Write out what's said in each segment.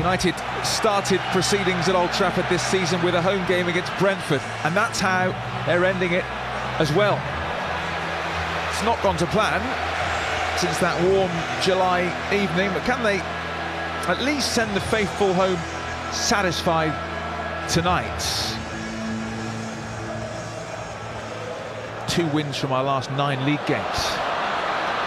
United started proceedings at Old Trafford this season with a home game against Brentford, and that's how they're ending it as well. It's not gone to plan since that warm July evening, but can they at least send the faithful home satisfied tonight? Two wins from our last nine league games.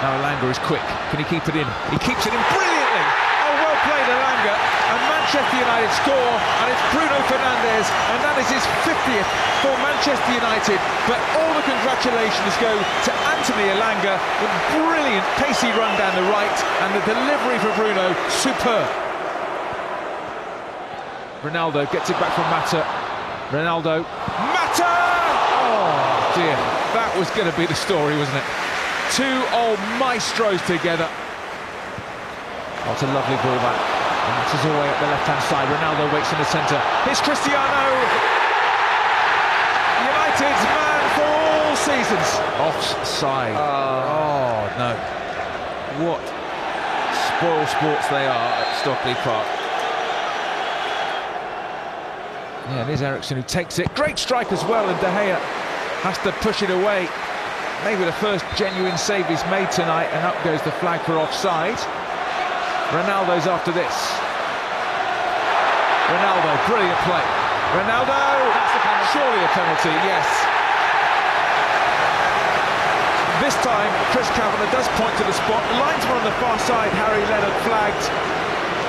Now Elanga is quick. Can he keep it in? He keeps it in brilliantly. Oh, well played, Elanga. Manchester United score, and it's Bruno Fernandes, and that is his 50th for Manchester United. But all the congratulations go to Anthony Elanga the brilliant pacey run down the right, and the delivery for Bruno, superb. Ronaldo gets it back from Mata. Ronaldo. Mata! Oh, dear. That was going to be the story, wasn't it? Two old maestros together. What a lovely ball that. And that is all the way up the left-hand side. Ronaldo waits in the centre. Here's Cristiano. United's man for all seasons. Offside. oh, no. What spoil sports they are at Stockley Park. Yeah, and here's Eriksen who takes it. Great strike as well, and De Gea has to push it away. Maybe the first genuine save he's made tonight, and up goes the flag for offside. Ronaldo's after this. Ronaldo, brilliant play. Ronaldo, that's a penalty. surely a penalty, yes. This time, Chris Kavanagh does point to the spot. Linesman on the far side, Harry Lennard flagged,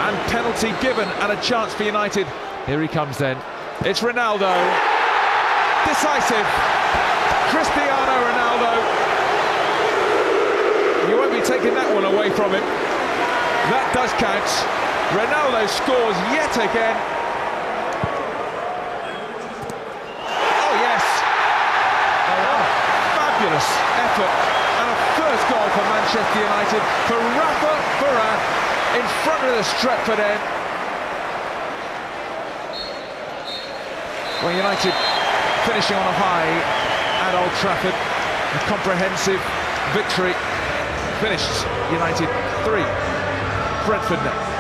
and penalty given, and a chance for United. Here he comes then. It's Ronaldo. Decisive. Cristiano Ronaldo. You won't be taking that one away from him. That does count. Ronaldo scores yet again. Oh, yes. Fabulous effort. And a first goal for Manchester United for Rafa Varane in front of the Stretford end. Well, United finishing on a high at Old Trafford. A comprehensive victory. Finished United 3, Brentford nil.